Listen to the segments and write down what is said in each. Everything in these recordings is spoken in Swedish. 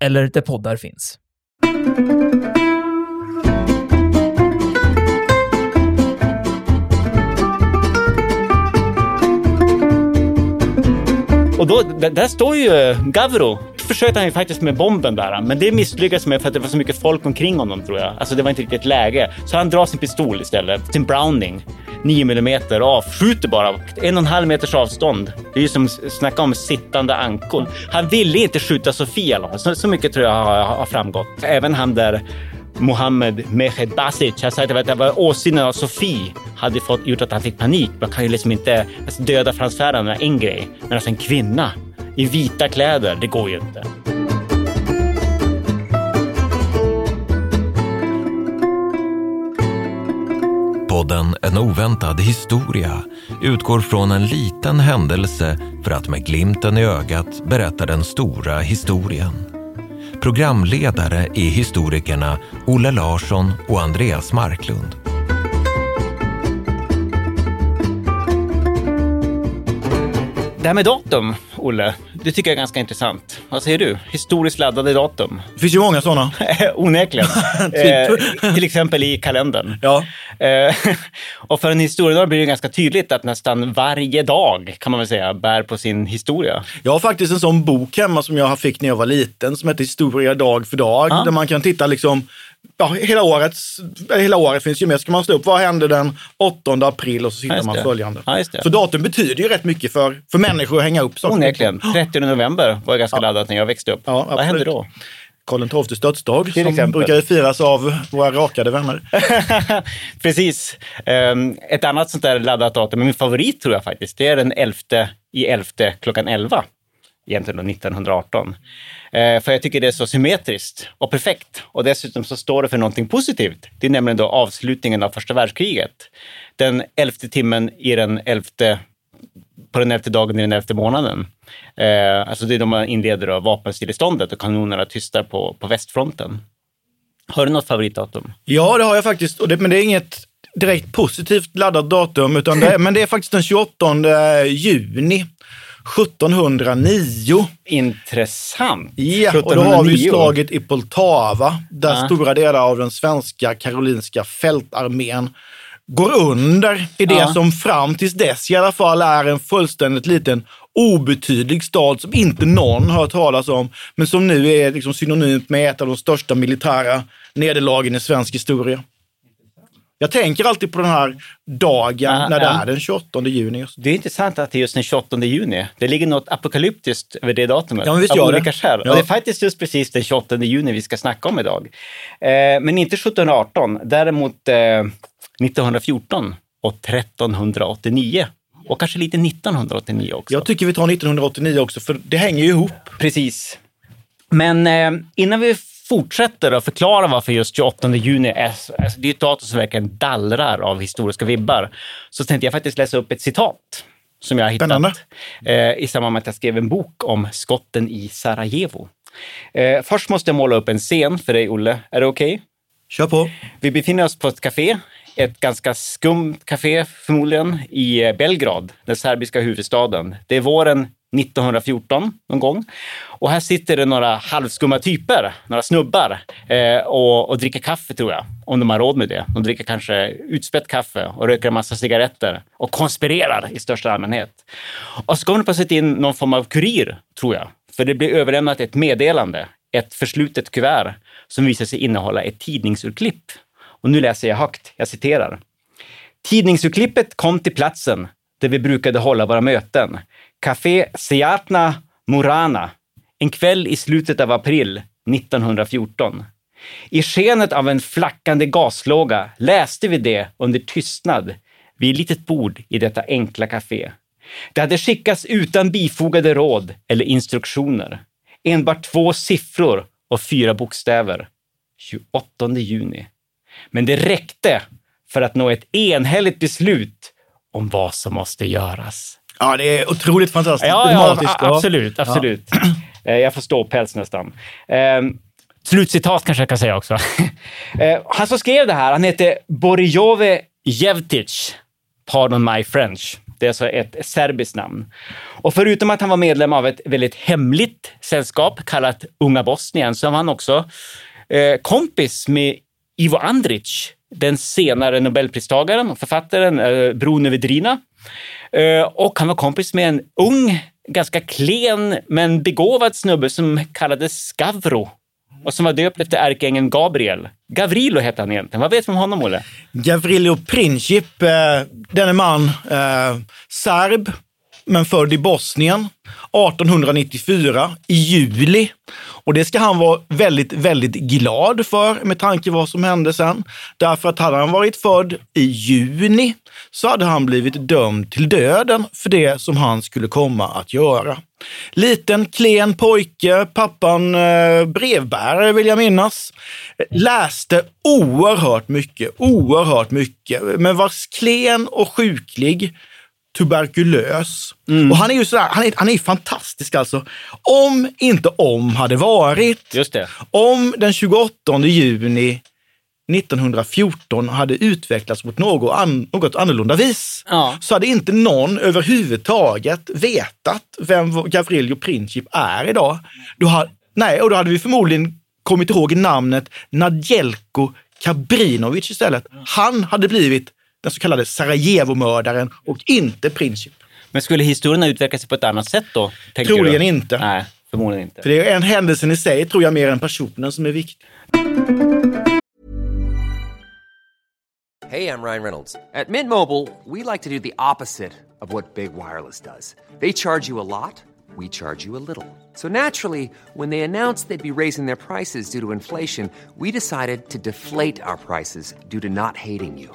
eller där poddar finns. Och då, där, där står ju eh, Gavro. Försökte han ju faktiskt med bomben där, men det misslyckades med för att det var så mycket folk omkring honom tror jag. Alltså det var inte riktigt läge. Så han drar sin pistol istället, sin Browning. 9 mm avskjuter bara en och en halv meters avstånd. Det är ju som snacka om sittande ankor. Han ville inte skjuta Sofia. Så, så mycket tror jag har, har framgått. Även han där Mohammed Mehed Basic Han sa att det var åsynen av Sofie hade fått, gjort att han fick panik. Man kan ju liksom inte alltså döda Frans en grej, men alltså en kvinna i vita kläder, det går ju inte. Podden En oväntad historia utgår från en liten händelse för att med glimten i ögat berätta den stora historien. Programledare är historikerna Olle Larsson och Andreas Marklund. Det här med datum, Olle, det tycker jag är ganska intressant. Vad säger du? Historiskt laddade datum? Det finns ju många sådana. Onekligen. eh, till exempel i kalendern. Ja. Eh, och för en historiedag blir det ganska tydligt att nästan varje dag, kan man väl säga, bär på sin historia. Jag har faktiskt en sån bok hemma som jag fick när jag var liten som heter Historia dag för dag. Ja. Där man kan titta liksom, ja, hela, årets, hela året finns ju med. Ska man slå upp vad hände den 8 april och så Ja, hittar man följande. Ja. Så datum betyder ju rätt mycket för, för människor att hänga upp saker. Onekligen. 30 november var ganska laddat när jag växte upp. Ja, Vad hände då? Karl XIIs dödsdag Till som exempel. brukar firas av våra rakade vänner. Precis. Ehm, ett annat sånt där laddat datum, men min favorit tror jag faktiskt, det är den 11 i 11 klockan 11. Egentligen då 1918. Eh, för jag tycker det är så symmetriskt och perfekt. Och dessutom så står det för någonting positivt. Det är nämligen då avslutningen av första världskriget. Den elfte timmen i den elfte på den elfte dagen i den elfte månaden. Eh, alltså det är då man inleder då vapenstilleståndet och kanonerna tystar på, på västfronten. Har du något favoritdatum? Ja, det har jag faktiskt. Det, men det är inget direkt positivt laddat datum, utan det men det är faktiskt den 28 juni 1709. Intressant. Ja, och då har vi 1709. slaget i Poltava, där Ja. stora delar av den svenska karolinska fältarmén går under i det Ja. som fram tills dess i alla fall är en fullständigt liten obetydlig stad som inte någon har hört talas om, men som nu är liksom synonymt med ett av de största militära nederlagen i svensk historia. Jag tänker alltid på den här dagen Ja, när det ja. är den 28 juni. Det är intressant att det är just den 28 juni. Det ligger något apokalyptiskt över det datumet. Ja, men visst av gör det. olika skäl. Ja. Och det är faktiskt just precis den 28 juni vi ska snacka om idag. Eh, men inte 1718, däremot eh, 1914 och 1389. Och kanske lite 1989 också. Jag tycker vi tar 1989 också, för det hänger ju ihop. Precis. Men eh, innan vi fortsätter att förklara varför just 28 juni är, så- alltså det är ett datum som verkligen dallrar av historiska vibbar, så tänkte jag faktiskt läsa upp ett citat som jag har hittat eh, i samband med att jag skrev en bok om skotten i Sarajevo. Eh, först måste jag måla upp en scen för dig, Olle. Är det okej? Kör på. Vi befinner oss på ett café, ett ganska skumt café förmodligen, i eh, Belgrad, den serbiska huvudstaden. Det är våren 1914 någon gång. Och här sitter det några halvskumma typer, några snubbar, eh, och, och dricker kaffe tror jag, om de har råd med det. De dricker kanske utspätt kaffe och röker en massa cigaretter och konspirerar i största allmänhet. Och så kommer det plötsligt in någon form av kurir, tror jag. För det blir överlämnat ett meddelande, ett förslutet kuvert som visar sig innehålla ett tidningsurklipp. Och nu läser jag högt, jag citerar. Tidningsurklippet kom till platsen där vi brukade hålla våra möten. Café Seatna Murana. En kväll i slutet av april 1914. I skenet av en flackande gaslåga läste vi det under tystnad vid ett litet bord i detta enkla café. Det hade skickats utan bifogade råd eller instruktioner. Enbart två siffror och fyra bokstäver. 28 juni. Men det räckte för att nå ett enhälligt beslut om vad som måste göras. Ja, det är otroligt fantastiskt. Ja, ja dramatiskt, a- absolut, absolut. Eh, Jag får ståpäls nästan. Eh, slutcitat kanske jag kan säga också. eh, han som skrev det här, han heter Borijove Jevtic. Pardon my French. Det är alltså ett serbiskt namn. Och förutom att han var medlem av ett väldigt hemligt sällskap kallat Unga Bosnien så var han också eh, kompis med Ivo Andrić, den senare Nobelpristagaren och författaren eh, Bruno Vedrina. Eh, och han var kompis med en ung, ganska klen men begåvad snubbe som kallades Skavro och som var döpt efter ärkeängeln Gabriel. Gavrilo hette han egentligen. Vad vet du om honom, Olle? Gavrilo Princip, eh, denne man, eh, serb, men född i Bosnien 1894 i juli. Och det ska han vara väldigt, väldigt glad för med tanke på vad som hände sen. Därför att hade han varit född i juni så hade han blivit dömd till döden för det som han skulle komma att göra. Liten, klen pojke, pappan eh, brevbärare vill jag minnas. Läste oerhört mycket, oerhört mycket, men var klen och sjuklig tuberkulös. Och han är ju sådär, han är, han är fantastisk alltså. Om inte om hade varit. Just det. Om den 28 juni 1914 hade utvecklats mot något, an, något annorlunda vis Ja. så hade inte någon överhuvudtaget vetat vem Gavrilo Princip är idag. Då hade, nej, och då hade vi förmodligen kommit ihåg namnet Nadjelko Kabrinovic istället. Han hade blivit den så kallade Sarajevo-mördaren och inte Princip. Men skulle historien ha utvecklat sig på ett annat sätt då? Troligen du? inte. Nej, förmodligen inte. För det är en händelsen i sig, tror jag, mer än personen som är viktig. Hey, I'm Ryan Reynolds. At Mint Mobile, we like to do the opposite of what Big Wireless does. They charge you a lot, we charge you a little. So naturally, when they announced they'd be raising their prices due to inflation, we decided to deflate our prices due to not hating you.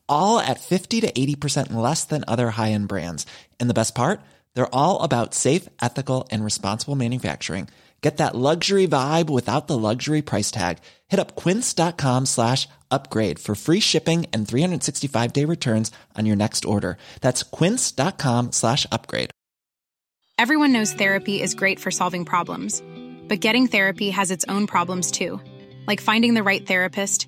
all at 50 to 80% less than other high end brands. And the best part? They're all about safe, ethical, and responsible manufacturing. Get that luxury vibe without the luxury price tag. Hit up quince.com slash upgrade for free shipping and 365 day returns on your next order. That's quince.com slash upgrade. Everyone knows therapy is great for solving problems, but getting therapy has its own problems too, like finding the right therapist,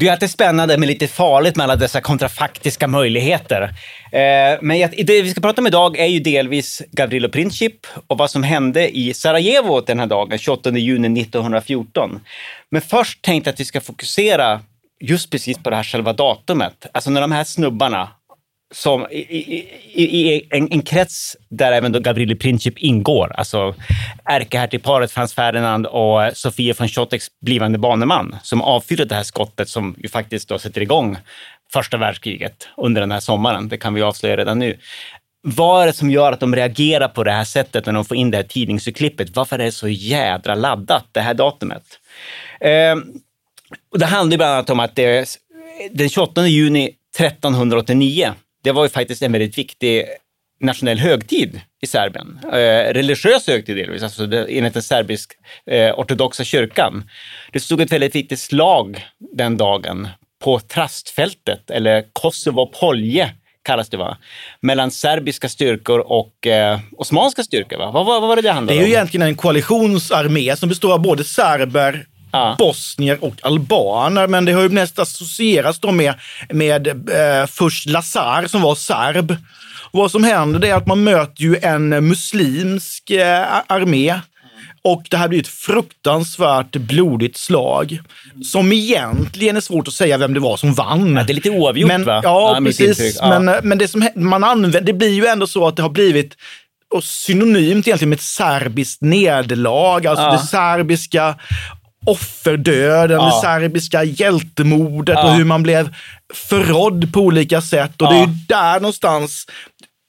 Det är alltid spännande men lite farligt med alla dessa kontrafaktiska möjligheter. Eh, men det vi ska prata om idag är ju delvis Gavrilo Princip och vad som hände i Sarajevo den här dagen, 28 juni 1914. Men först tänkte jag att vi ska fokusera just precis på det här själva datumet. Alltså när de här snubbarna som i, i, i, i en, en krets där även då Gabriele Princip ingår, alltså ärkehertigparet Frans Ferdinand och Sofia von Schottex blivande baneman, som avfyrade det här skottet som ju faktiskt då sätter igång första världskriget under den här sommaren. Det kan vi avslöja redan nu. Vad är det som gör att de reagerar på det här sättet när de får in det här tidningsurklippet? Varför är det så jädra laddat, det här datumet? Eh, och det handlar ju bland annat om att det, den 28 juni 1389, det var ju faktiskt en väldigt viktig nationell högtid i Serbien. Eh, religiös högtid delvis, alltså det, enligt den serbisk eh, ortodoxa kyrkan. Det stod ett väldigt viktigt slag den dagen på Trastfältet, eller Kosovo Polje kallas det va? Mellan serbiska styrkor och eh, osmanska styrkor. Va? Vad, vad, vad var det det Det handlade är ju om? egentligen en koalitionsarmé som består av både serber bosnier och albaner. Men det har ju mest associerats då med, med eh, först Lazar som var serb. Och vad som händer är att man möter ju en muslimsk eh, armé och det här blir ett fruktansvärt blodigt slag som egentligen är svårt att säga vem det var som vann. Ja, det är lite oavgjort men, va? Ja, Ja, precis. Ja. Men, men det som man använder, det blir ju ändå så att det har blivit och synonymt egentligen med ett serbiskt nederlag. Alltså Ja. det serbiska offerdöden, Ja. det serbiska hjältemordet Ja. och hur man blev förrådd på olika sätt. Och det är ju där någonstans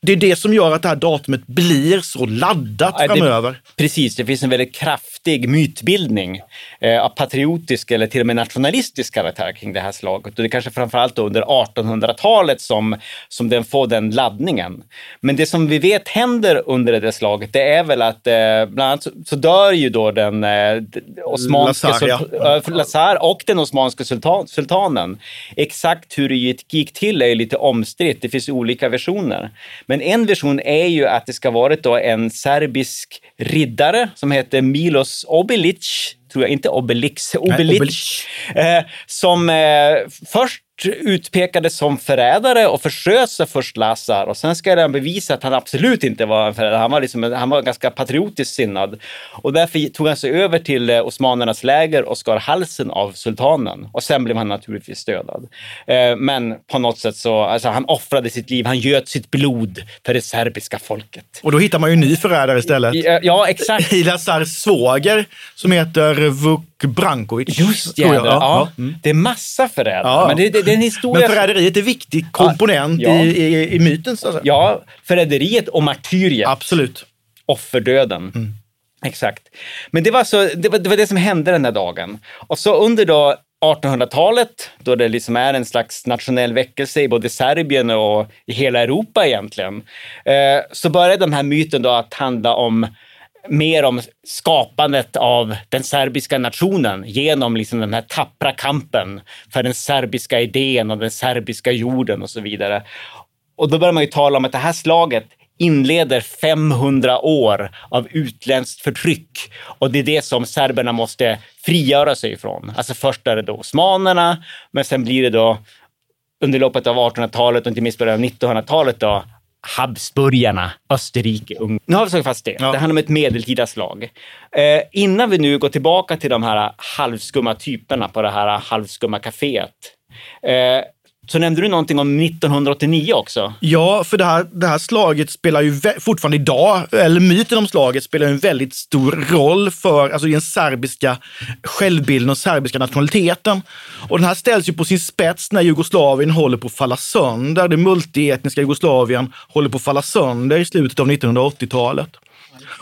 det är det som gör att det här datumet blir så laddat Ja, det- framöver. Precis, det finns en väldigt kraftig mytbildning eh, av patriotisk eller till och med nationalistisk karaktär kring det här slaget. Och det är kanske framförallt då under 1800-talet som, som den får den laddningen. Men det som vi vet händer under det slaget, det är väl att eh, bland annat så, så dör ju då den eh, osmanska Lazar, ja. äh, Lazar och den osmanska sultan, sultanen. Exakt hur det gick- till är lite omstritt. Det finns olika versioner. Men en version är ju att det ska varit då en serbisk riddare som heter Milos Obilic, tror jag, inte Obelix, Obelic, Obelic. Eh, som eh, först utpekades som förrädare och försköt sig först Lazar och sen ska den bevisa att han absolut inte var en förrädare. Han var, liksom, han var ganska patriotiskt sinnad och därför tog han sig över till eh, osmanernas läger och skar halsen av sultanen och sen blev han naturligtvis dödad. Eh, men på något sätt så, alltså han offrade sitt liv, han göt sitt blod för det serbiska folket. Och då hittar man ju en ny förrädare istället. Ja, ja exakt. I Lazars svåger som heter Vuk Brankovic. Just det, jag. ja. Mm. Det är massa förrädare. Ja. Men det, det, det är en historia... Men förräderiet är en viktig komponent Ja. i, i, i myten. Så att säga. Ja, förräderiet och martyriet. Absolut. Offerdöden. Mm. Exakt. Men det var, så, det, var, det var det som hände den här dagen. Och så under då 1800-talet, då det liksom är en slags nationell väckelse i både Serbien och i hela Europa egentligen, eh, så började den här myten då att handla om mer om skapandet av den serbiska nationen genom liksom den här tappra kampen för den serbiska idén och den serbiska jorden och så vidare. Och då börjar man ju tala om att det här slaget inleder 500 år av utländskt förtryck och det är det som serberna måste frigöra sig ifrån. Alltså först är det då osmanerna, men sen blir det då under loppet av 1800-talet och inte minst början av 1900-talet då Habsburgarna, Österrike, Ungern. Nu har vi slagit fast det. Det handlar om ett medeltida slag. Eh, innan vi nu går tillbaka till de här halvskumma typerna på det här halvskumma kaféet. Eh, så nämnde du någonting om 1989 också. Ja, för det här, det här slaget spelar ju fortfarande idag, eller myten om slaget spelar ju en väldigt stor roll för alltså den serbiska självbilden och serbiska nationaliteten. Och den här ställs ju på sin spets när Jugoslavien håller på att falla sönder. Det multietniska Jugoslavien håller på att falla sönder i slutet av 1980-talet.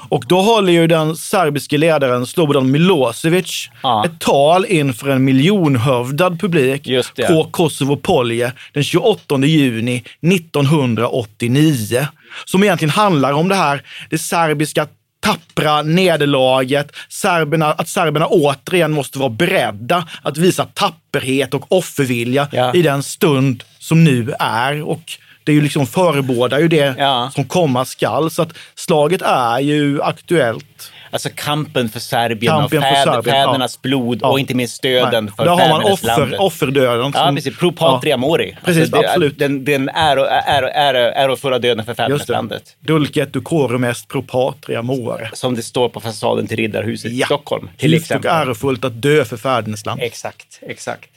Och då håller ju den serbiske ledaren Slobodan Milosevic ett tal inför en miljonhövdad publik på Kosovo Polje den 28 juni 1989. Som egentligen handlar om det här, det serbiska tappra nederlaget, serberna, att serberna återigen måste vara beredda att visa tapperhet och offervilja Ja. i den stund som nu är. Och det är ju liksom förebådar ju det som komma skall. Så att slaget är ju aktuellt. Alltså kampen för Serbien Kampen och för fäd, Serbien, fädernas ja. blod Ja. och inte minst stöden Nej. för Där har man fäderneslandet. offer, offerdöden. Ja, precis. Pro patria Ja. mori. Precis, Alltså, det- absolut. Den, den äro, äro, äro, ärofulla döden för fäderneslandet. Dulcet ducorum est pro patria more. Som det står på fasaden till Riddarhuset i Stockholm. Till Gift och exempel. ärofullt att dö för fädernesland. Exakt, exakt.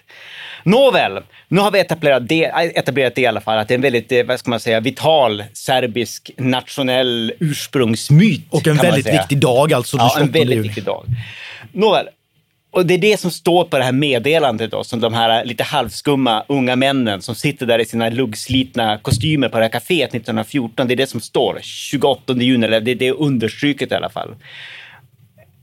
Nåväl, nu har vi etablerat det, etablerat det i alla fall, att det är en väldigt, eh, vad ska man säga, vital serbisk nationell ursprungsmyt. Och en väldigt viktig dag alltså. Ja, en 28 väldigt juni. viktig dag. Nåväl, och det är det som står på det här meddelandet då, som de här lite halvskumma unga männen som sitter där i sina luggslitna kostymer på det här kaféet 1914. Det är det som står, 28 juni, eller det, det är understryket i alla fall.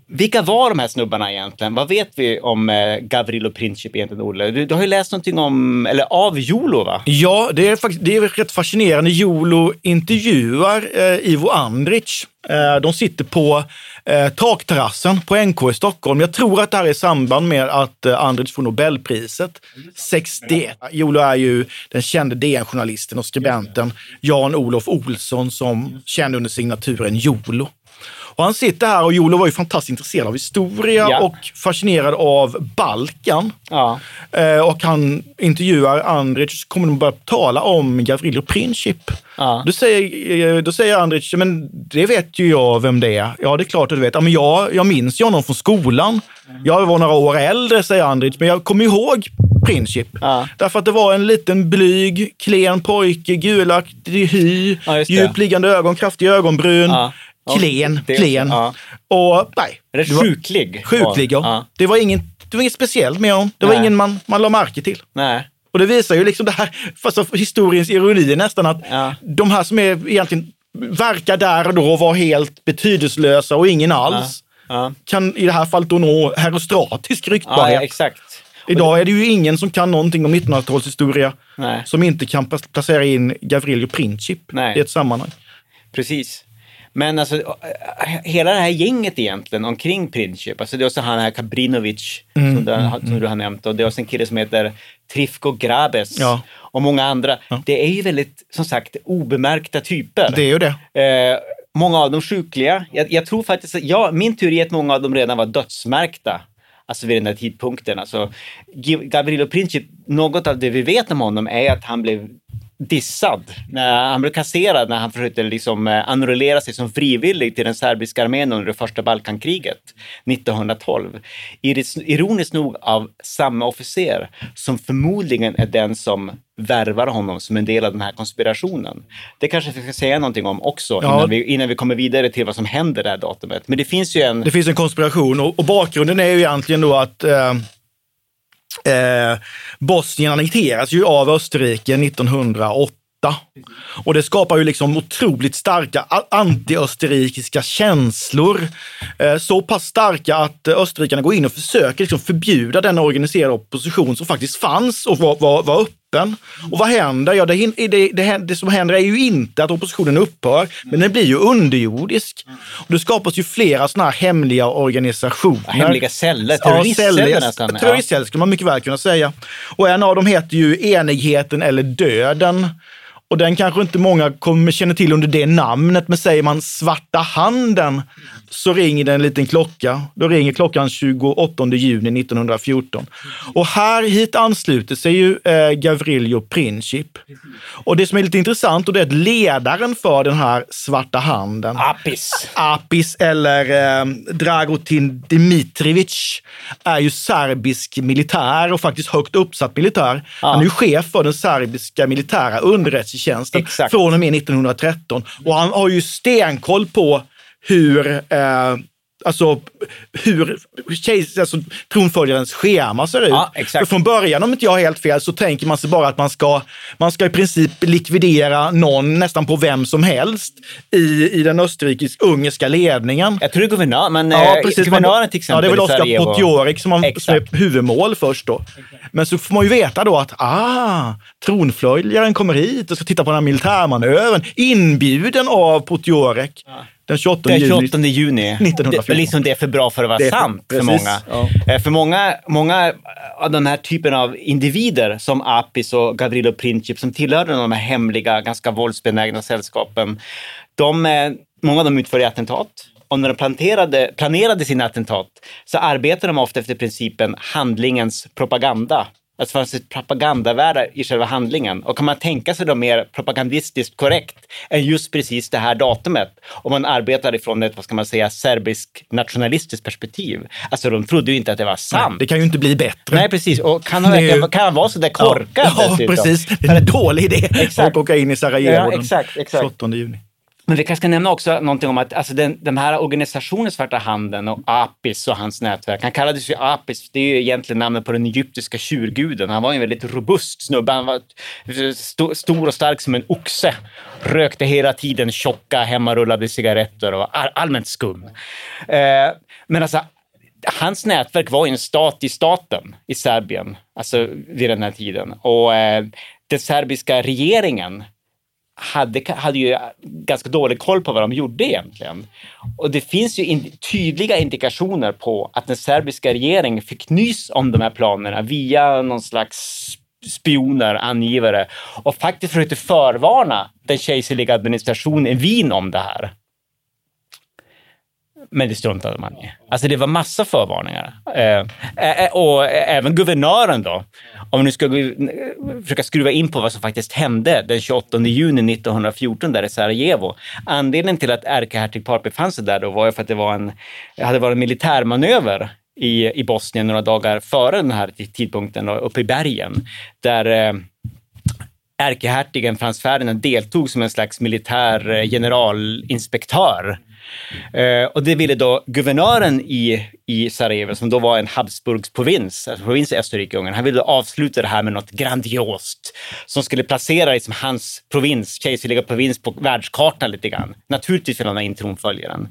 Vilka var de här snubbarna egentligen? Vad vet vi om eh, Gavrilo Princip egentligen, Olle? Du, du har ju läst någonting om, eller av Jolo, va? Ja, det är, faktiskt, det är rätt fascinerande. Jolo intervjuar eh, Ivo Andric. Eh, de sitter på eh, takterrassen på NK i Stockholm. Jag tror att det här är i samband med att eh, Andric får Nobelpriset 61. Jolo är ju den kände DN-journalisten och skribenten Jan-Olof Olsson som kände under signaturen Jolo. Och han sitter här och Jolo var ju fantastiskt intresserad av historia Ja. och fascinerad av Balkan. Ja. Eh, och han intervjuar Andrich och kommer de börja tala om Gavrilo Princip. Ja. Då, säger, eh, då säger Andrich, men det vet ju jag vem det är. Ja, det är klart att du vet. Ja, men jag, jag minns ju honom från skolan. Jag var några år äldre, säger Andrich, men jag kommer ihåg Princip. Ja. Därför att det var en liten blyg, klen pojke, gulaktig hy, Ja, djupliggande ögon, kraftig ögonbryn. Ja. Klen, det- klen. ja. Och nej. Det var- sjuklig. Sjuklig, ja. Ja. Det, var inget, det var inget speciellt med honom. Det var Nej. ingen man, man la märke till. Nej. Och det visar ju liksom det här, fast av historiens ironi nästan, att Ja. de här som är egentligen verkar där och då vara helt betydelselösa och ingen alls, kan i det här fallet då nå herostratisk ryktbarhet. exakt. Idag är det ju ingen som kan någonting om 1900-talshistoria Nej. som inte kan pla- placera in Gavrilo Princip Nej. i ett sammanhang. Precis. Men alltså, äh, hela det här gänget egentligen omkring Princip, alltså det är också han här Kabrinovic Mm, som, du, som du har nämnt och det är också en kille som heter Trifko Grabes Ja. och många andra. Det är ju väldigt, som sagt, obemärkta typer. Det är ju det. Eh, många av dem sjukliga. Jag, jag tror faktiskt, ja, min teori är att många av dem redan var dödsmärkta. Alltså vid den här tidpunkten. Alltså, Gavrilo Princip, något av det vi vet om honom är att han blev dissad. När han blev kasserad när han försökte liksom eh, enrollera sig som frivillig till den serbiska armén under det första Balkankriget 1912. Iris- Ironiskt nog av samma officer som förmodligen är den som värvar honom som en del av den här konspirationen. Det kanske vi ska säga någonting om också Ja. innan, vi, innan vi kommer vidare till vad som händer det här datumet. Men det finns ju en... Det finns en konspiration och, och bakgrunden är ju egentligen då att eh, eh, Bosnien annekteras ju av Österrike 1908. Och det skapar ju liksom otroligt starka antiösterrikiska känslor. Eh, så pass starka att österrikarna går in och försöker liksom förbjuda den organiserade opposition som faktiskt fanns och var, var, var öppen. Och vad händer? Ja, det, det, det, det som händer är ju inte att oppositionen upphör, men den blir ju underjordisk. Och det skapas ju flera sådana här hemliga organisationer. Hemliga celler, Ja, terroristceller celler, nästan. Ja. Terroristceller skulle man mycket väl kunna säga. Och en av dem heter ju Enigheten eller Döden. Och den kanske inte många kommer känner till under det namnet, men säger man Svarta handen så ringer det en liten klocka. Då ringer klockan 28 juni 1914. Och här hit ansluter sig ju eh, Gavrilo Princip. Och det som är lite intressant och det är att ledaren för den här Svarta handen, Apis. Apis eller eh, Dragutin Dmitrievich är ju serbisk militär och faktiskt högt uppsatt militär. Han är ju chef för den serbiska militära underrättelsetjänsten från och med 1913. Och han har ju stenkoll på hur eh, Alltså hur kejs- alltså, tronföljarens schema ser ut. Ja, exakt. För från början, om inte jag har helt fel, så tänker man sig bara att man ska, man ska i princip likvidera någon nästan på vem som helst i, i den österrikisk-ungerska ledningen. Jag tror det är guvernör, men Ja, eh, precis. guvernören till exempel Ja, det är väl Oskar Sarajevo. Potjorek som, man, som är huvudmål först då. Men så får man ju veta då att ah, tronföljaren kommer hit och ska titta på den här militärmanövern. Inbjuden av Potjorek den 28 Den juni. 28 juni. 1914. Det, liksom det är för bra för att vara Det sant för precis, många. ja. Eh, För många, många av den här typen av individer som Apis och Gavrilo Princip som tillhörde de här hemliga, ganska våldsbenägna sällskapen, de, eh, många av dem utförde attentat. Och när de planerade, planerade sina attentat så arbetade de ofta efter principen handlingens propaganda. Att det fanns ett propagandavärde i själva handlingen. Och kan man tänka sig då mer propagandistiskt korrekt än just precis det här datumet? Om man arbetar ifrån ett, vad ska man säga, serbisk nationalistiskt perspektiv. Alltså de trodde ju inte att det var sant. Det kan ju inte bli bättre. Nej, precis. Och kan han, verkligen- kan han vara så där korkad Ja, ja precis. Det är en dålig idé Exakt. att åka in i Sarajevo Ja, den exakt, exakt. 28 juni. Men vi kanske ska nämna också någonting om att alltså den, den här organisationen Svarta handen och Apis och hans nätverk, han kallades ju Apis, det är ju egentligen namnet på den egyptiska tjurguden. Han var en väldigt robust snubbe, han var st stor och stark som en oxe, rökte hela tiden tjocka hemmarullade cigaretter och all, allmänt skum. Eh, men alltså, hans nätverk var ju en stat i staten i Serbien, alltså vid den här tiden. Och eh, den serbiska regeringen hade, hade ju ganska dålig koll på vad de gjorde egentligen. Och det finns ju in, tydliga indikationer på att den serbiska regeringen fick nys om de här planerna via någon slags spioner, angivare och faktiskt försökte förvarna den kejserliga administrationen i Wien om det här. Men det struntade man i. Alltså det var massa förvarningar. Eh, eh, eh och eh, även guvernören då, om vi nu ska försöka skruva in på vad som faktiskt hände den 28 juni 1914 där i Sarajevo. Anledningen till att ärkehertig Parp befann sig där då var ju för att det var en, hade varit en militärmanöver i, i Bosnien några dagar före den här tidpunkten, uppe i bergen, där eh, ärkehertigen Frans Ferdinand deltog som en slags militär eh, generalinspektör Eh, och det ville då guvernören i, i Sarajevo, som då var en Habsburgs provins, alltså provins i Österrike-Ungern, han ville avsluta det här med något grandiost som skulle placera liksom hans provins, kejserliga provins, på världskartan lite grann. Naturligtvis ville han ha in tronföljaren.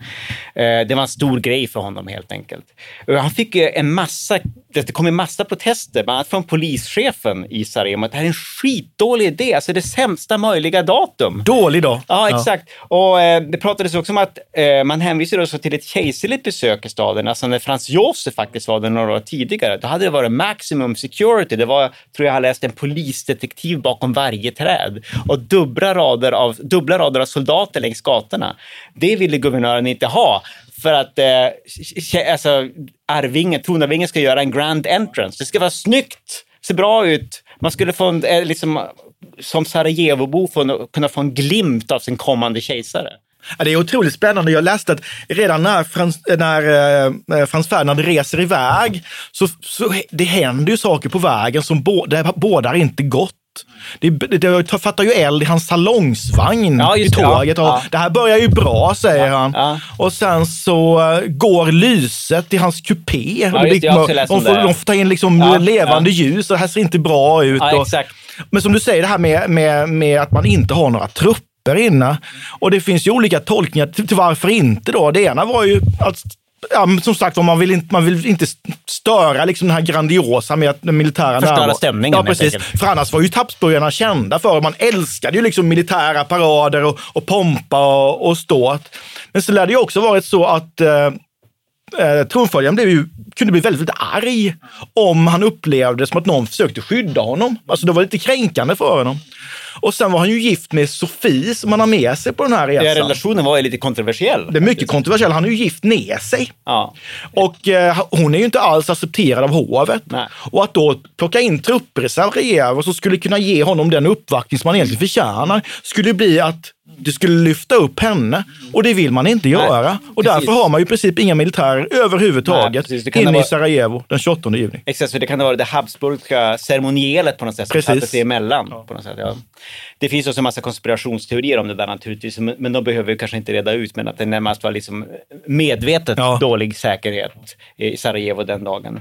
Eh, det var en stor grej för honom helt enkelt. Och han fick en massa, det kom en massa protester, bland annat från polischefen i Sarajevo, att det här är en skitdålig idé, alltså det sämsta möjliga datum. Dålig dag. Ja, exakt. Ja. Och eh, det pratades också om att eh, Eh, man hänvisar också till ett kejserligt besök i staden, alltså när Frans Josef faktiskt var där några år tidigare. Då hade det varit maximum security. Det var, tror jag har läst, en polisdetektiv bakom varje träd och dubbla rader av, dubbla rader av soldater längs gatorna. Det ville guvernören inte ha för att eh, alltså, arvingen, tronarvingen ska göra en grand entrance. Det ska vara snyggt, se bra ut. Man skulle få en, eh, liksom, som Sarajevobo kunna få en glimt av sin kommande kejsare. Ja, det är otroligt spännande. Jag läste att redan när Frans, när, eh, Frans Ferdinand reser iväg så, så det händer ju saker på vägen som det bådar inte gott. Det, det, det fattar ju eld i hans salongsvagn ja, i tåget. Ja, ja. Det här börjar ju bra, säger han. Och sen så uh, går lyset i hans kupé. Ja, det, de, får, de får ta in liksom levande ljus och det här ser inte bra ut. Och, men som du säger, det här med, med, med att man inte har några trupper papper inne. Och det finns ju olika tolkningar till, till varför inte då. Det ena var ju att Ja, som sagt man vill inte, man vill inte störa liksom den här grandiosa med att den militära Förstöra stämningen. Ja, precis. För annars var ju Habsburgarna kända för, man älskade ju liksom militära parader och, och pompa och, och ståt. Men så lär det ju också varit så att eh, eh, tronföljaren blev ju, kunde bli väldigt, väldigt arg om han upplevde som att någon försökte skydda honom. Alltså det var lite kränkande för honom. Och sen var han ju gift med Sofie som han har med sig på den här resan. Ja, relationen var ju lite kontroversiell. Det är mycket kontroversiell. Han är ju gift ner sig. Ja. Och eh, hon är ju inte alls accepterad av hovet. Nej. Och att då plocka in Sarajevo som skulle kunna ge honom den uppvaktning som han egentligen förtjänar, skulle bli att det skulle lyfta upp henne och det vill man inte göra. Nej, och därför har man ju i princip inga militärer överhuvudtaget inne vara... i Sarajevo den 28 juni. Exakt, så det kan vara det habsburgska ceremonielet på något sätt som satte sig emellan. Ja. På något sätt, ja. Det finns också en massa konspirationsteorier om det där naturligtvis, men de behöver vi kanske inte reda ut, men att det närmast var liksom medvetet ja. dålig säkerhet i Sarajevo den dagen.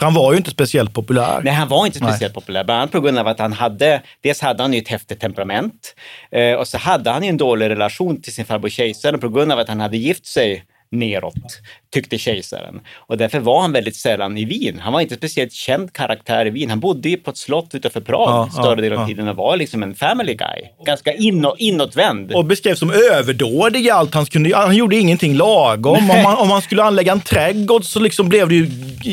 För han var ju inte speciellt populär. Nej, han var inte speciellt Nej. populär. Bland annat på grund av att han hade, dels hade han ju ett häftigt temperament eh, och så hade han ju en dålig relation till sin farbror kejsaren på grund av att han hade gift sig neråt, tyckte kejsaren. Och därför var han väldigt sällan i Wien. Han var inte speciellt känd karaktär i Wien. Han bodde ju på ett slott utanför Prag Ja, större delen av ja. tiden och var liksom en family guy. Ganska inå, inåtvänd. Och beskrevs som överdådig i allt han kunde. Han gjorde ingenting lagom. Om man, om man skulle anlägga en trädgård så liksom blev det ju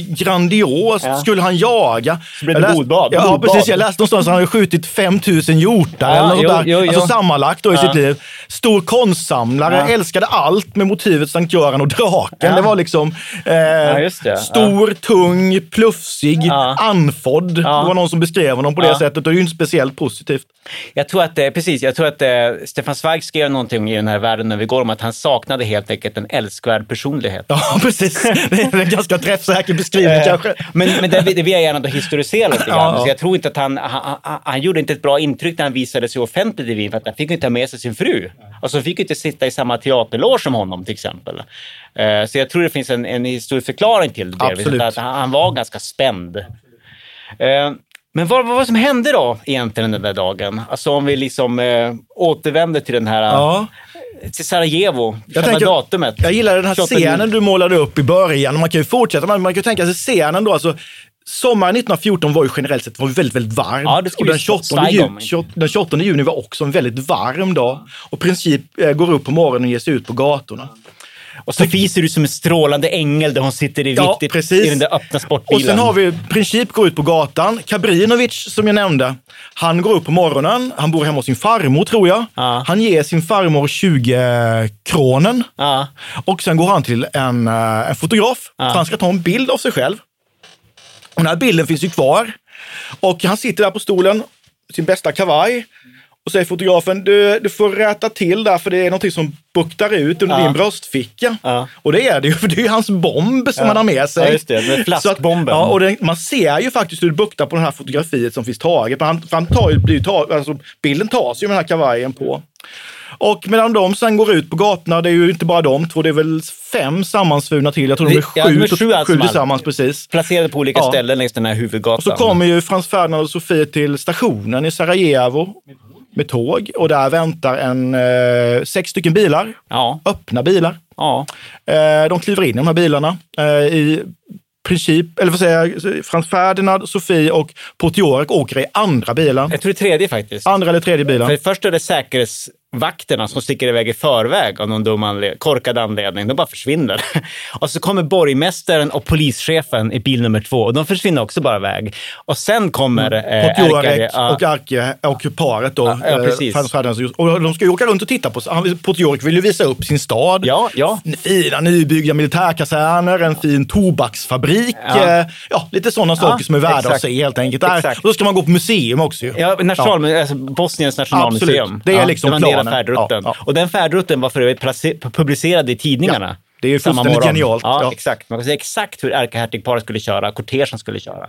grandiost. Ja. Skulle han jaga. Så blev det läste- blodbad. Ja, Blodbad. precis. Jag läste någonstans att han hade skjutit 5000 hjortar eller något jo, där. jo, jo. Alltså sammanlagt då i sitt liv. Stor konstsamlare, älskade allt med motivet Sankt Göran och draken. Ja. Det var liksom eh, det. stor, tung, plufsig, andfådd. Det var någon som beskrev honom på det Ja. sättet och det är ju inte speciellt positivt. Jag tror att, precis, jag tror att eh, Stefan Zweig skrev någonting i den här världen när vi går om att han saknade helt enkelt en älskvärd personlighet. Ja, precis. Det är en ganska träffsäker beskrivning Eh, kanske. Men, men det, det vill jag gärna då historisera lite grann. Ja, ja. Så jag tror inte att han, han, han, han gjorde inte ett bra intryck när han visade sig offentligt i Wien för att han fick inte ha med sig sin fru. Och så fick ju inte sitta i samma teaterloge som honom till exempel. Eh, Så jag tror det finns en, en historisk förklaring till det. Absolut. Att han, var ganska spänd. Eh, Men vad vad var det som hände då egentligen den där dagen? Alltså om vi liksom eh, återvänder till den här, Ja. till Sarajevo, Jag, tänker, datumet. jag gillar den här 28 scenen du målade upp i början. Man kan ju fortsätta, men man kan ju tänka sig scenen då. Alltså, sommaren 1914 var ju generellt sett var väldigt, väldigt varm. Ja, och den 28, Zweig juni, om. 28, den 28 juni var också en väldigt varm dag. Och Princip eh, går upp på morgonen och ger sig ut på gatorna. Och Sofie ser ut som en strålande ängel där hon sitter i Ja, precis. i den där öppna sportbilen. Och sen har vi Princip går ut på gatan. Kabrinovic som jag nämnde, han går upp på morgonen. Han bor hemma hos sin farmor tror jag. Han ger sin farmor 20 kronen. Och sen går han till en, eh, en fotograf. För han ska ta en bild av sig själv. Och den här bilden finns ju kvar. Och han sitter där på stolen, sin bästa kavaj. Och säger fotografen, du, du får rätta till där för det är någonting som buktar ut under Ja. din bröstficka. Och det är det ju, för det är ju hans bomb som Ja. han har med sig. Ja, just det, med flaskbomben. Så att, ja, och den, man ser ju faktiskt hur det buktar på det här fotografiet som finns taget. Han, för han tar ju, blir ju alltså, bilden tas ju med den här kavajen på. Och medan de sen går ut på gatorna, det är ju inte bara de två, det är väl fem sammansvurna till. Jag tror de är Ja, sju, de är sju sju som allt. tillsammans precis. Placerade på olika Ja. ställen längs den här huvudgatan. Och så kommer ju Frans Ferdinand och Sofie till stationen i Sarajevo med tåg och där väntar en, eh, sex stycken bilar. Öppna bilar. Eh, de kliver in i de här bilarna eh, i princip, eller vad säger jag, Frans Ferdinand, Sofie och Potiorek åker i andra bilen. Jag tror det är tredje faktiskt. Andra eller tredje bilen. För först är det säkerhetsvakterna som sticker iväg i förväg av någon dum anled- korkad anledning. De bara försvinner. Och så kommer borgmästaren och polischefen i bil nummer två och de försvinner också bara iväg. Och sen kommer eh, Potiorek Erkari- och Arke och paret då. Ja, ja, precis. eh, Frans Ferdinand. Och de ska ju åka runt och titta på, Potiorek vill ju visa upp sin stad. Ja, ja. Fina nybyggda militärkaserner, en fin tobaksfabrik. Ja. eh, Ja, lite sådana saker som är värda att exakt. se helt enkelt. Där. Och då ska man gå på museum också ju. Ja, national, Alltså, Bosniens nationalmuseum. Absolut. Det är liksom det planen. färdrutten. Ja, Och den färdrutten var för övrigt publicerad i tidningarna. Ja, det är ju fullständigt morgon. genialt. Ja, Ja. exakt. Man kan säga exakt hur ärkehertigparet skulle köra, kortegen skulle köra.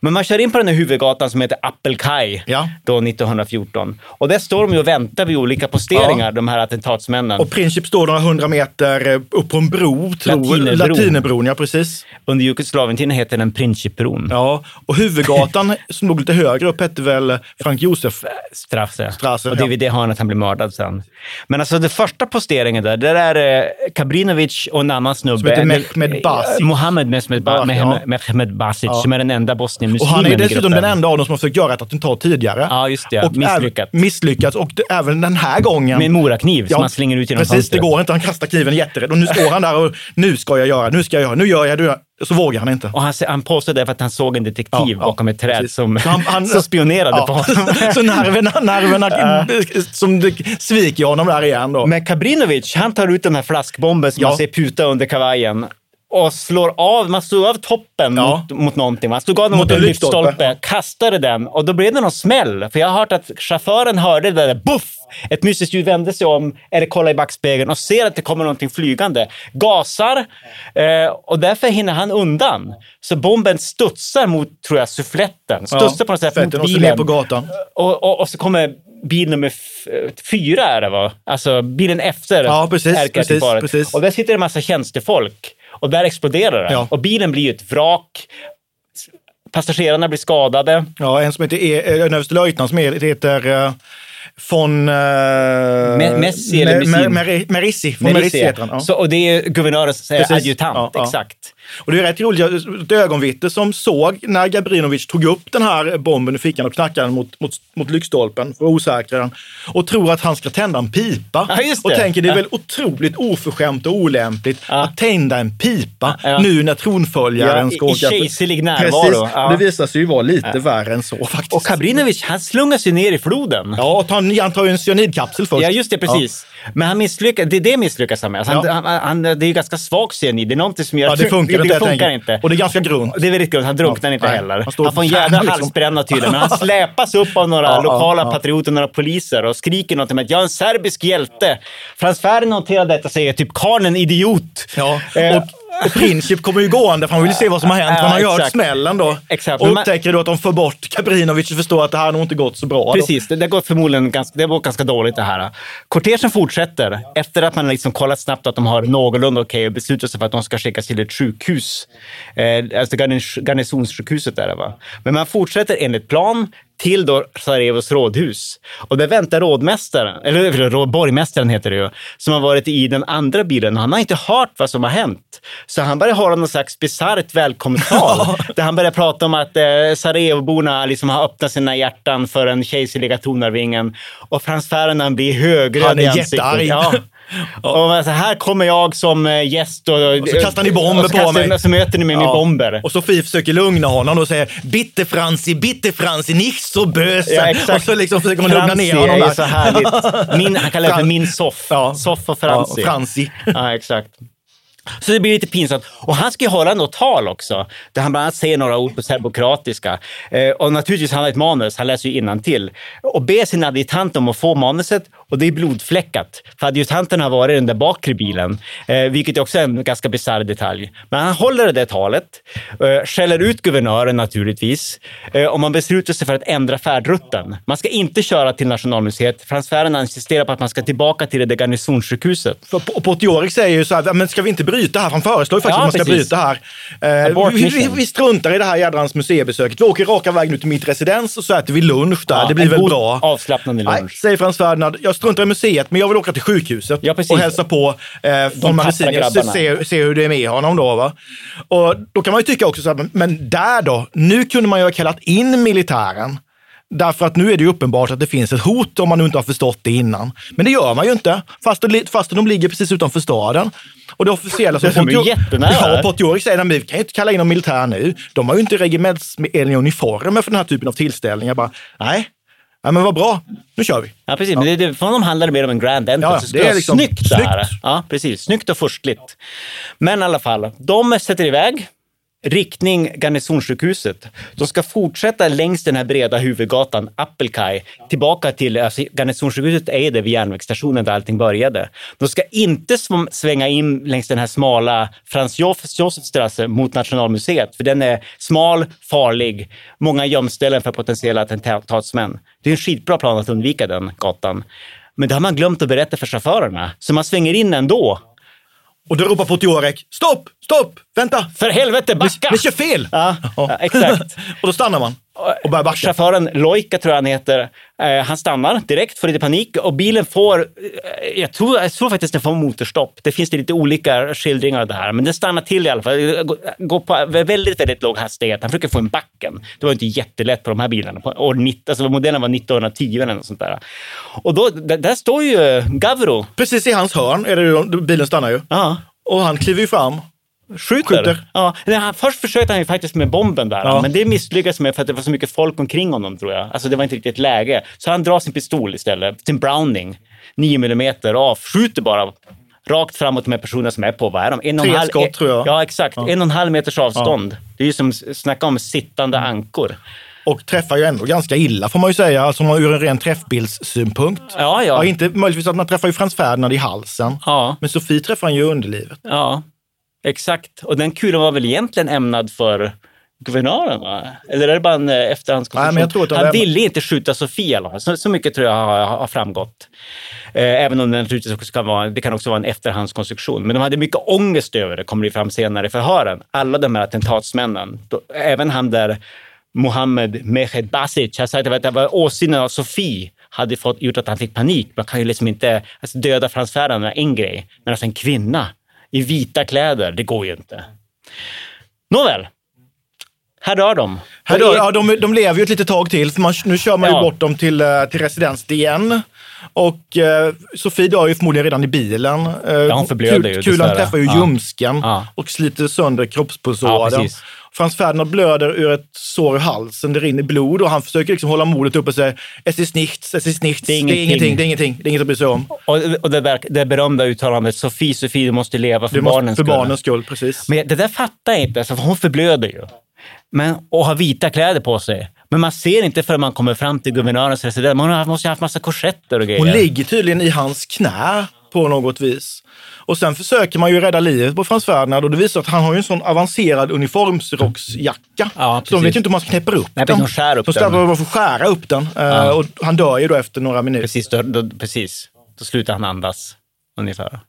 Men man kör in på den här huvudgatan som heter Appelkaj då 1914. Och där står de ju och väntar vid olika posteringar, de här attentatsmännen. Och Princip står några hundra meter eh, upp på en bro. Tror, Latinerbron. Latinerbron, ja precis. Under Jugoslavientiden hette den Principbron. Ja, och huvudgatan som låg lite högre upp hette väl Frank Josef Strasse. Strasse. Och det är vid det hörnet han blir mördad sen. Men alltså den första posteringen där, där är eh, Kabrinovic och en annan snubbe. Som heter Mehmed Basic. Mohammed Mehmed, ba- Ja. Mehmed, Basic, Ja. som är den enda bosnien Och han är dessutom den enda av dem som har försökt göra ett attentat tidigare. Ja, just det. Och Misslyckat. Även, misslyckats. Och även den här gången. Med en morakniv som han slänger ut genom Precis, fönstret. det går inte. Han kastar kniven jätterädd. Och nu står han där och nu ska jag göra, nu ska jag göra, nu gör jag det. Så vågar han inte. Och han, han påstår det för att han såg en detektiv Ja, ja, bakom ett träd precis. som, han- han- som spionerade Ja. på honom. Så nerverna, nerverna som det sviker honom där igen då. Men Kabrinovic, han tar ut den här flaskbomben som man ser puta under kavajen och slår av, man slår av toppen Ja. mot, mot någonting. Man slog av den Mot mot en lyktstolpe. kastade den och då blev det någon smäll. För jag har hört att chauffören hörde det där buff! Ett mystiskt ljud vände sig om, eller kollar i backspegeln och ser att det kommer någonting flygande. Gasar eh, och därför hinner han undan. Så bomben studsar mot, tror jag, suffletten. Studsar på något sätt fetten mot och så ner bilen. på gatan. Och, och, och så kommer bil nummer f- fyra är det va? Alltså bilen efter Ja, precis, precis, precis. Och där sitter en massa tjänstefolk. Och där exploderar det. Ja. Och bilen blir ju ett vrak. Passagerarna blir skadade. Ja, en som heter e, en överstelöjtnant som heter eh, von... Eh, Me- Messi eller Me- Messin? Me- Mer- Merissi. Von Merissi heter han. Ja. Så, och det är guvernörens eh, Precis. adjutant, Ja, exakt. Och det är rätt roligt, ett ögonvittne som såg när Gabrinovic tog upp den här bomben i fickan och knackade den mot, mot, mot lyktstolpen för att osäkra den och tror att han ska tända en pipa. Ja, och tänker det är väl otroligt oförskämt och olämpligt att tända en pipa nu när tronföljaren Ja, ska i- i åka. kejserlig närvaro. Precis. Det visar sig ju vara lite värre än så faktiskt. Och Kabrinovic, han slungas ju ner i floden. Ja, och tar, han tar ju en cyanidkapsel först. Ja, just det, precis. Men han misslyckas, det är det misslyckas han med. Alltså han, Ja. han, han, det är ju ganska svag cyanid. Det är någonting som gör Ja, det funkar det, inte, det funkar inte. Och det är ganska grunt. Det är väldigt grunt. Han drunknar inte heller. Han Han, får en jävla liksom. halsbränna tydligen. Men han släpas upp av några Ja, lokala ja, ja. patrioter, några poliser och skriker något om att jag är en serbisk hjälte. Frans Ferdinand noterar detta och säger typ karln en idiot. Ja, Eh, och Princip kommer ju gående för han vill se vad som har hänt. Ja, han har ju hört smällen då. Exakt. Och upptäcker då att de får bort Kabrinovic och förstår att det här har nog inte gått så bra. Precis, det, det går förmodligen ganska, det går ganska dåligt det här. Kortegen fortsätter efter att man liksom kollat snabbt att de har någorlunda okej och beslutar sig för att de ska skickas till ett sjukhus. Eh, alltså garnis- garnisonssjukhuset är det va. Men man fortsätter enligt plan till då Sarajevos rådhus. Och där väntar rådmästaren, eller rå- borgmästaren heter det ju, som har varit i den andra bilen. Han har inte hört vad som har hänt. Så han börjar hålla någon slags bisarrt välkomsttal. där han börjar prata om att eh, Sarajevoborna liksom har öppnat sina hjärtan för den kejserliga tronarvingen. Och Frans Ferdinand blir Han är i ansiktet. jättearg. Ja. Och så här kommer jag som eh, gäst och, Och så kastar ni bomber på mig. Så möter ni mig med Ja. bomber. Och Sofie försöker lugna honom och säger bitte Franzi, bitte Franzi, nicht so böse. Ja, exakt. och så liksom försöker hon lugna Franzi ner honom är där. ju så härligt. Min, han kallar det för min soff. Ja. Soff och Franzi. Ja, Franzi. Ja, exakt. Så det blir lite pinsamt. Och han ska ju hålla något tal också, där han bland annat säger några ord på serbokratiska. Eh, och naturligtvis, han har ett manus, han läser ju till Och ber sin adjutant om att få manuset och det är blodfläckat. För adjutanten har varit i den där bakre bilen, eh, vilket är också en ganska bisarr detalj. Men han håller det där talet, eh, skäller ut guvernören naturligtvis, eh, och man beslutar sig för att ändra färdrutten. Man ska inte köra till Nationalmuseet. Frans Ferdinand insisterar på att man ska tillbaka till det där garnisonssjukhuset. För P- Potjorek säger ju så här, men ska vi inte bryta här? Han föreslår ju faktiskt Ja, att man ska precis. bryta här. Eh, vi, vi, vi struntar i det här jädrans museibesöket. Vi åker raka vägen ut till mitt residens och så äter vi lunch där. Ja, det blir väl bra. avslappnande Nej, lunch. säger Frans Ferdinand, jag struntar i museet, men jag vill åka till sjukhuset Ja, och hälsa på eh, från tappra magasinet. Se, se, hur det är med honom då. Va? Och då kan man ju tycka också så här, men- där då, nu kunde man ju ha kallat in militären. Därför att nu är det ju uppenbart att det finns ett hot om man nu inte har förstått det innan. Men det gör man ju inte, fast, det, fast de ligger precis utanför staden. Och det officiella som jättenära. Ja, Potjorek säger att vi kan ju inte kalla in någon militär nu. De har ju inte regementsenliga uniformer för den här typen av tillställningar. Bara, nej, nej men vad bra, nu kör vi. Ja, precis. Men det, det, för honom handlar det mer om en grand entrance. Ja, det är vara liksom snyggt snyggt. Ja, precis. Snyggt och furstligt. Men i alla fall, de sätter iväg riktning garnisonssjukhuset. De ska fortsätta längs den här breda huvudgatan, Appelkaj, tillbaka till, alltså garnisonssjukhuset är det vid järnvägsstationen där allting började. De ska inte svänga in längs den här smala Franz Josefstrasse mot Nationalmuseet, för den är smal, farlig, många gömställen för potentiella attentatsmän. Det är en skitbra plan att undvika den gatan. Men det har man glömt att berätta för chaufförerna, så man svänger in ändå. Och då ropar Potjorek, stopp, stopp, vänta! För helvete, backa! Ni kör fel! Ja, ja, exakt. och då stannar man och börjar backa. Chauffören Loika tror jag han heter, eh, han stannar direkt, får lite panik och bilen får, eh, jag tror, jag tror faktiskt den får motorstopp. Det finns det lite olika skildringar av det här, men den stannar till i alla fall. Går- på väldigt, väldigt låg hastighet. Han försöker få en backen. Det var inte jättelätt på de här bilarna. År 90, alltså modellen var 1910 eller något sånt där. Och då, där, står ju Gavro. Precis i hans hörn är det ju, bilen stannar ju. Ja. Och han kliver ju fram. Skjuter. Skjuter. Ja, han, först försökte han ju faktiskt med bomben där, Ja. men det misslyckades med för att det var så mycket folk omkring honom tror jag. Alltså det var inte riktigt läge. Så han drar sin pistol istället, sin Browning, 9 mm, av, skjuter bara rakt framåt de här personerna som är på, vad är de? En och Tre halv- skott, tror jag. Ja, exakt. En och en halv meters avstånd. Det är ju som, snacka om sittande ankor. Och träffar ju ändå ganska illa får man ju säga, alltså ur en ren träffbildssynpunkt. Ja, ja. inte möjligtvis att man träffar ju Frans Ferdinand i halsen. Ja. Men Sofie träffar han ju i underlivet. Ja, exakt. Och den kulan var väl egentligen ämnad för guvernören? Va? Eller är det bara en eh, efterhandskonstruktion? Han ville inte skjuta Sofia. Så, så mycket tror jag har, har framgått. Eh, även om det naturligtvis också kan vara, det kan också vara en efterhandskonstruktion. Men de hade mycket ångest över det, kommer det fram senare i förhören. Alla de här attentatsmännen. Då, även han där Mohammed Mehed Basic har sagt att det var åsynen av Sofie hade fått, gjort att han fick panik. Man kan ju liksom inte alltså döda Frans Ferdinand är en grej, men alltså en kvinna i vita kläder, det går ju inte. Nåväl, här dör de. Här dör, ja, de, de lever ju ett litet tag till, man, nu kör man ju Ja. bort dem till, eh, till residens igen. Och eh, Sofie dör ju förmodligen redan i bilen. Eh, Ja, hon förblöder ju, Kulan dessvärre. träffar ju Ja. ljumsken Ja. och sliter sönder kroppspulsådern. Frans Ferdinand blöder ur ett sår i halsen, det rinner blod och han försöker liksom hålla modet uppe och säga es ist nichts, es ist nichts, det är ingenting. ingenting, det är ingenting, det är inget att bry sig om. Och, och det, verk- det berömda uttalandet Sofie, Sofie, du måste leva för Det måste, barnens för skull. barnens skull, precis. Men det där fattar jag inte, alltså, för hon förblöder ju. Men, och har vita kläder på sig. Men man ser inte förrän man kommer fram till guvernörens residens. Man har- måste ju ha haft massa korsetter och grejer. Hon ligger tydligen i hans knä på något vis. Och sen försöker man ju rädda livet på Frans Ferdinand och det visar att han har ju en sån avancerad uniformsrocksjacka. Ja, så de vet ju inte hur man knäpper upp Nej, den. de skär upp de den. Man får skära upp den. Eh, Ja. Och han dör ju då efter några minuter. Precis, då, då, precis. Då slutar han andas, ungefär.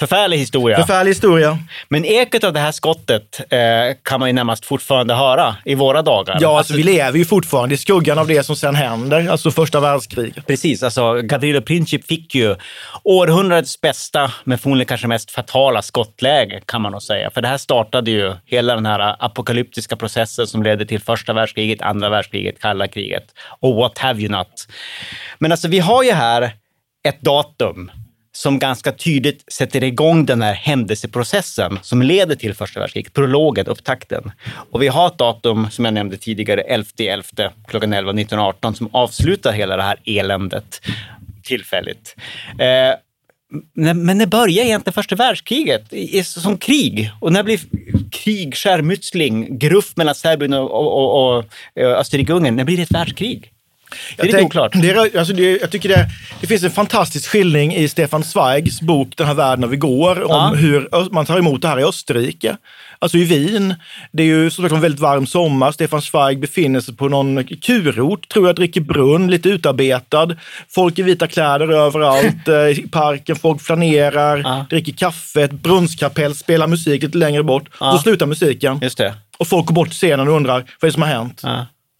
Förfärlig historia. Förfärlig historia. Men ekot av det här skottet eh, kan man ju närmast fortfarande höra i våra dagar. Ja, alltså, vi lever ju fortfarande i skuggan av det som sen händer, alltså första världskriget. Precis, alltså Gavrilo Princip fick ju århundradets bästa, men förmodligen kanske mest fatala skottläge kan man nog säga. För det här startade ju hela den här apokalyptiska processen som ledde till första världskriget, andra världskriget, kalla kriget och what have you not. Men alltså vi har ju här ett datum som ganska tydligt sätter igång den här händelseprocessen som leder till första världskriget, prologen, upptakten. Och vi har ett datum, som jag nämnde tidigare, 11.11 klockan 11 1918 som avslutar hela det här eländet tillfälligt. Eh, men när börjar egentligen första världskriget som krig? Och när blir krig, skärmytsling, gruff mellan Serbien och, och, och, och eh, Österrike-Ungern? När blir det ett världskrig? Det är lite oklart. Det, alltså det, jag tycker det, det finns en fantastisk skildring i Stefan Zweigs bok Den här världen vi går, om Ja. hur man tar emot det här i Österrike. Alltså i Wien. Det är ju som sagt en väldigt varm sommar. Stefan Zweig befinner sig på någon kurort, tror jag, dricker brunn, lite utarbetad. Folk i vita kläder överallt eh, i parken, folk flanerar, dricker kaffe, ett brunnskapell, spelar musik lite längre bort. Ja. Så slutar musiken. Just det. Och folk går bort till scenen och undrar vad är det som har hänt.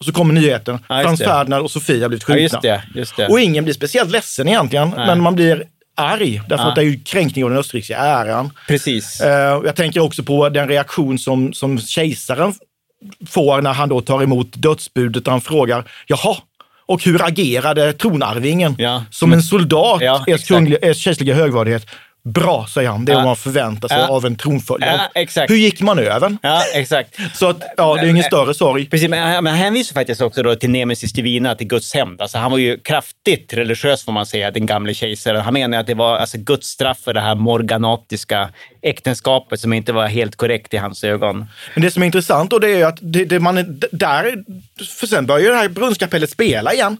Och så kommer nyheten. Ja, Frans. Ferdinand och Sofia har blivit Ja, skjutna. just det. Just det. Och ingen blir speciellt ledsen egentligen, Nej. men man blir arg. Därför Ja. att det är ju kränkning av den österrikiska äran. Precis. Eh, jag tänker också på den reaktion som, som kejsaren får när han då tar emot dödsbudet han frågar, jaha, och hur agerade tronarvingen? Som en soldat, Ja, exakt. kungliga, högvärdighet. Bra, säger han. Det är Ja. vad man förväntar sig Ja. av en tronföljare. Ja. Hur gick manövern? Ja, exakt. Så att, ja, det är ingen större sorg. Precis, men han hänvisar faktiskt också då till Nemesis Divina, till Guds hämnd. Alltså, han var ju kraftigt religiös får man säga, den gamle kejsaren. Han menar att det var alltså, Guds straff för det här morganatiska äktenskapet som inte var helt korrekt i hans ögon. Men det som är intressant då det är att det, det man, är- där, för sen börjar ju det här brunnskapellet spela igen.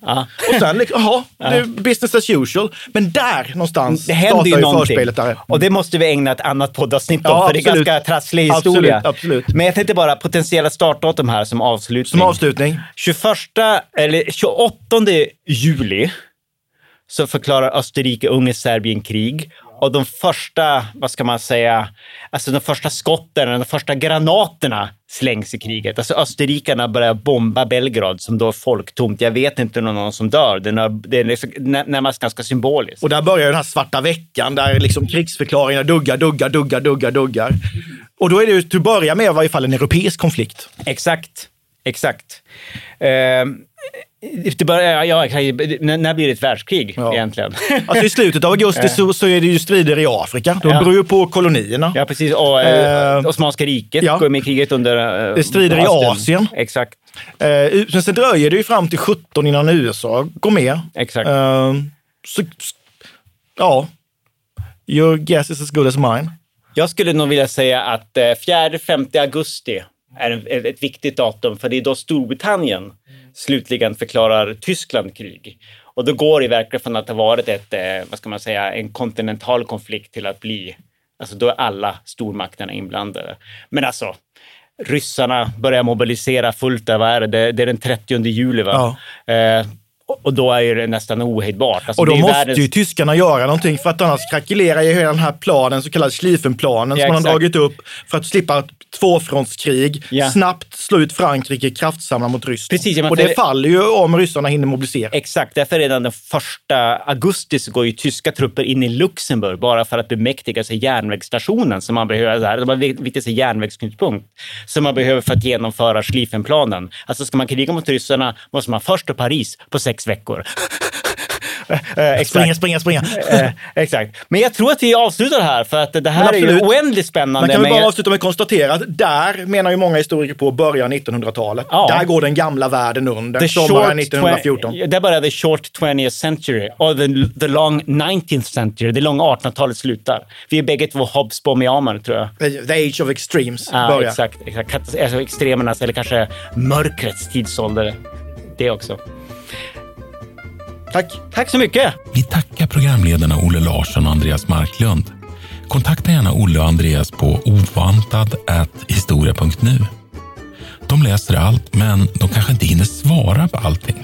Och sen, liksom, jaha, det är business as usual. Men där någonstans Det händer ju startar någonting. förspelet där. Och det måste vi ägna ett annat poddavsnitt om, Ja, för det är ganska trasslig historia. Absolut, absolut. Men jag tänkte bara potentiella startdatum här som avslutning. Som avslutning. 21, eller 28 juli så förklarar Österrike, Ungern, Serbien krig. Och de första, vad ska man säga, alltså de första skotten, de första granaterna slängs i kriget. Alltså österrikarna börjar bomba Belgrad som då är folktomt. Jag vet inte om någon som dör. Det är, det är liksom när- närmast ganska symboliskt. Och där börjar den här svarta veckan där liksom krigsförklaringarna duggar, duggar, duggar, duggar, duggar. Och då är det ju till att börja med i varje fall en europeisk konflikt. Exakt, exakt. Ehm, det börjar, ja, när, blir det ett världskrig egentligen? Alltså i slutet av augusti så, så är det ju strider i Afrika. De Ja. beror ju på kolonierna. Ja, precis. Och eh, Eh, Osmanska riket ja. går med i kriget under... Eh, Det strider i. Asien. Exakt. Eh, men sen dröjer det ju fram till 17 innan USA går med. Exakt. Eh, så, ja, your guess is as good as mine. Jag skulle nog vilja säga att eh, 4-5 augusti är ett viktigt datum, för det är då Storbritannien slutligen förklarar Tyskland krig. Och då går det verkligen från att ha varit ett, eh, vad ska man säga, en kontinental konflikt till att bli, alltså då är alla stormakterna inblandade. Men alltså, ryssarna börjar mobilisera fullt där, vad är det? Det, är den 30 juli va? Eh, Och då är det nästan ohejdbart. Alltså, och då det måste världens- ju tyskarna göra någonting för att annars krackelerar ju hela den här planen, så kallade Schlieffenplanen, Ja, som man har dragit upp för att slippa tvåfrontskrig, snabbt slå ut Frankrike, kraftsamla mot Ryssland. Precis, ja, och för det det- faller ju om ryssarna hinner mobilisera. Exakt, därför redan den första augusti så går ju tyska trupper in i Luxemburg bara för att bemäktiga sig järnvägsstationen som man behöver. Där. De har viktigaste järnvägsknutpunkt som man behöver för att genomföra Schlieffenplanen. Alltså ska man kriga mot ryssarna måste man först till Paris på sex veckor. Eh, exakt. Springa, springa, springa. Eh, exakt. Men jag tror att vi avslutar här för att det här Men är ju oändligt spännande. Man kan väl men- bara avsluta med att konstatera att där menar ju många historiker på början 1900-talet. Ja. Där går den gamla världen under, The sommaren short 1914. 20 Det började the short 20th century och the, the long 19th century. Det långa 1800-talet slutar. Vi är bägge två Hobsbawmiamer tror jag. The, the age of extremes Ja, börjar. exakt. exakt. Alltså extremernas, eller kanske mörkrets tidsålder. Det också. Tack. Tack så mycket. Vi tackar programledarna Olle Larsson och Andreas Marklund. Kontakta gärna Olle och Andreas på ovantad.historia.nu. De läser allt, men de kanske inte hinner svara på allting.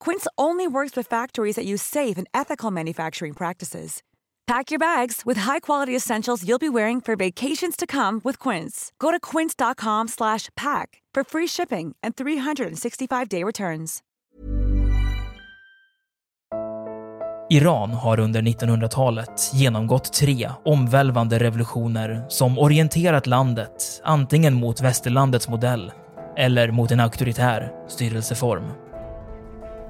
Quince only works with factories that use safe and ethical manufacturing practices. Pack your bags with high-quality essentials you'll be wearing for vacations to come with Quince. Go to quince.com pack for free shipping and 365-day returns. Iran har under 1900-talet genomgått tre omvälvande revolutioner som orienterat landet antingen mot västerlandets modell eller mot en auktoritär styrelseform.